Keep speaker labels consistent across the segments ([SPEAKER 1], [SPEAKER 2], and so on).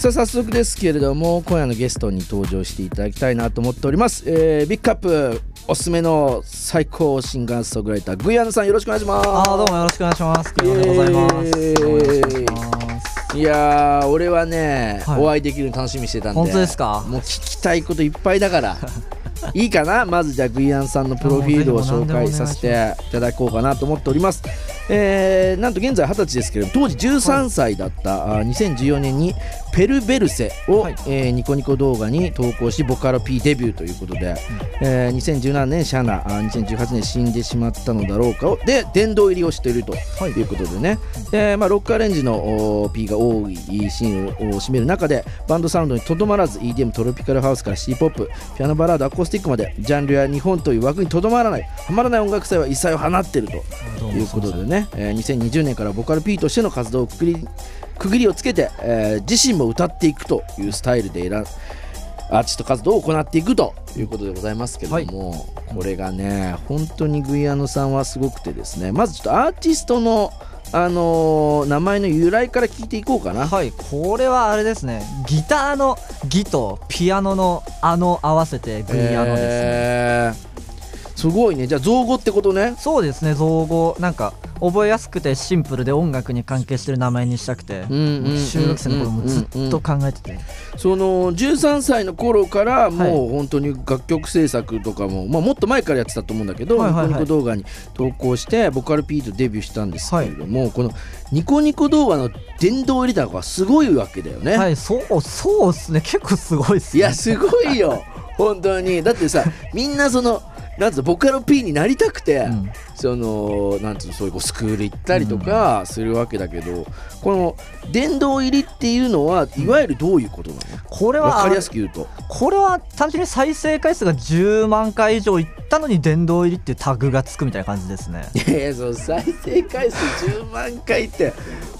[SPEAKER 1] さあ早速ですけれども今夜のゲストに登場していただきたいなと思っております、えー、ビッグカップおすすめの最高シンガーソングライターグイアンさんよろしくお願いします。
[SPEAKER 2] あどうもよろしくお願いします。グイアンでございます。
[SPEAKER 1] いや俺はね、はい、お会いできるの楽しみにしてたんで
[SPEAKER 2] 本当ですか？
[SPEAKER 1] もう聞きたいこといっぱいだから。いいかな？まずじゃあグイアンさんのプロフィールを紹介させていただこうかなと思っておりますえー、なんと現在二十歳ですけれど当時13歳だった、はい、2014年にペルベルセを、はい、えー、ニコニコ動画に投稿しボカロ P デビューということで、うん、えー、2017年シャナ2018年死んでしまったのだろうかで殿堂入りをしているとい。うことでね、はい、えー、まあ、ロックアレンジの P が多いシーンを占める中でバンドサウンドにとどまらず EDM トロピカルハウスからシティポップピアノバラードアコースティックまでジャンルや日本という枠にとどまらないはまらない音楽祭は一切を放っているということでね、えー、2020年からボカル P としての活動をくくり区切りをつけて、えー、自身も歌っていくというスタイルで選アーティスト活動を行っていくということでございますけども、はい、これがね本当にグイアノさんはすごくてですねまずちょっとアーティストのあのー、名前の由来から聞いていこうかな。
[SPEAKER 2] はい。これはあれですね。ギターの「ギ」とピアノの「あ」の合わせてグイアノですね、え
[SPEAKER 1] ー、すごいね。じゃあ造語ってことね。
[SPEAKER 2] そうですね。造語。なんか覚えやすくてシンプルで音楽に関係してる名前にしたくて。中学生の頃もずっと考えてて。
[SPEAKER 1] その13歳の頃からもう本当に楽曲制作とかも、まあ、もっと前からやってたと思うんだけど、ニコニコ動画に投稿してボカル P とデビューしたんですけれども、はい、このニコニコ動画の殿堂入りだがすごいわけだよね。
[SPEAKER 2] はい。そうそうですね。結構すごいっす、
[SPEAKER 1] ね、いやすごいよ。本当に。だってさみんなそのなんつうボカロ P になりたくて、うん、そのなんつうそういうこうスクール行ったりとかするわけだけど、うん、この殿堂入りっていうのはいわゆるどういうことなの、
[SPEAKER 2] これは
[SPEAKER 1] 分かりやすく言うと。
[SPEAKER 2] これは単純に再生回数が10万回以上いったのに殿堂入りっていうタグがつくみたいな感じですね。
[SPEAKER 1] いやその再生回数10万回って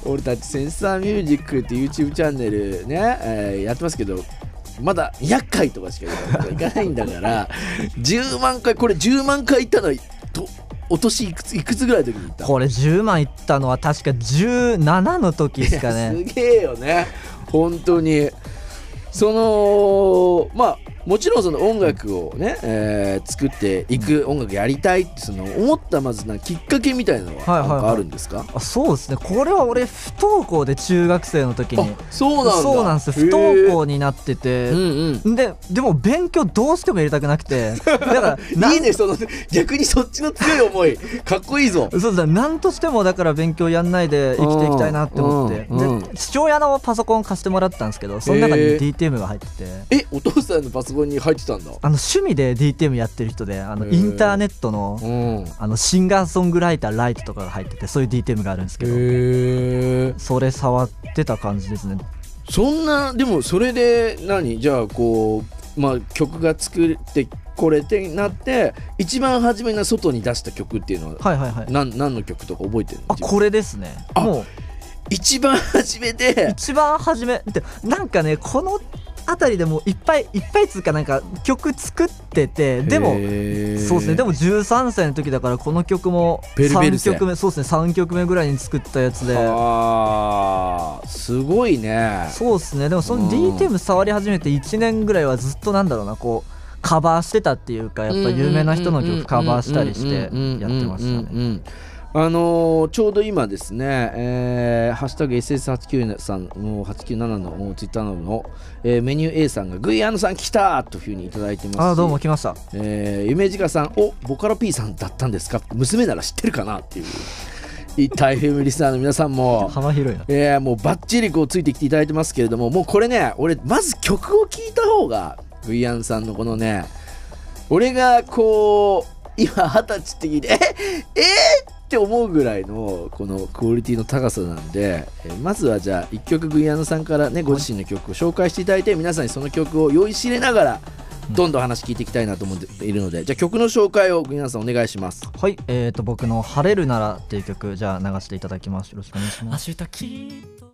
[SPEAKER 1] 俺たちセンサーミュージックっていう YouTube チャンネルね、えー、やってますけどまだ200回とかしかいかないんだから 10万回これ10万回いったのはとお年いくついくつぐらいの時に行った
[SPEAKER 2] これ10万いったのは確か17の時ですかね。
[SPEAKER 1] すげえよね。本当にそのまあもちろんその音楽をね、えー、作っていく音楽やりたいってその思ったまずなきっかけみたいなのはあるんですか、はいはいはい、
[SPEAKER 2] あそうですね。これは俺不登校で中学生の時に。
[SPEAKER 1] そうなん
[SPEAKER 2] そうなんです不登校になってて、うんうん、ででも勉強どうしてもやりたくなくて。だか
[SPEAKER 1] らいいねその逆にそっちの強い思い。かっこいいぞ。
[SPEAKER 2] そうだ何としてもだから勉強やんないで生きていきたいなって思って、で父親のパソコン貸してもらったんですけどその中に DTM が入ってて。
[SPEAKER 1] えお父さんのパソコンに入ってたんだ。
[SPEAKER 2] あの趣味で DTM やってる人であのインターネットの,、あのシンガーソングライターライトとかが入っててそういう DTM があるんですけど。それ触ってた感じですね。
[SPEAKER 1] そんなでもそれで何？じゃあこうまあ曲が作ってこれってなって一番初めの外に出した曲っていうのは,、はいはいはい、何何の曲とか覚えてるの？
[SPEAKER 2] あこれですね。もう
[SPEAKER 1] 一番初めで。
[SPEAKER 2] 一番初め。でなんかねこのあたりでもいっぱいいっぱいつうかなんか曲作っててでもそうですね。でも13歳の時だからこの曲も3曲目そうですね。3曲目ぐらいに作ったやつで。
[SPEAKER 1] あすごいね。
[SPEAKER 2] そうですね。でもその DTM 触り始めて1年ぐらいはずっとなんだろうなこうカバーしてたっていうかやっぱ有名な人の曲カバーしたりしてやってましたね
[SPEAKER 1] あのー、ちょうど今ですね、えー、ハッシュタグ SS893 さんの897のツイッターの、えー、メニュー A さんがグイアンさん来たというふうにいただいてます
[SPEAKER 2] あどうも来ました、
[SPEAKER 1] えー、夢じかさんおボカロ P さんだったんですか？娘なら知ってるかな？っていう。大変リスナーの皆さんも
[SPEAKER 2] 幅広いな、
[SPEAKER 1] えー、もうバッチリこうついてきていただいてますけれどももうこれね俺まず曲を聴いた方がグイアンさんのこのね俺がこう今二十歳って聞いてええーって思うぐらいのこのクオリティの高さなんで、えまずはじゃあ1曲グイアナさんからねご自身の曲を紹介していただいて皆さんにその曲を酔いしれながらどんどん話聞いていきたいなと思っているので、じゃあ曲の紹介をグイアナさんお願いします。
[SPEAKER 2] はいえーと僕の「晴れるなら」っていう曲じゃあ流していただきます。よろしくお願いします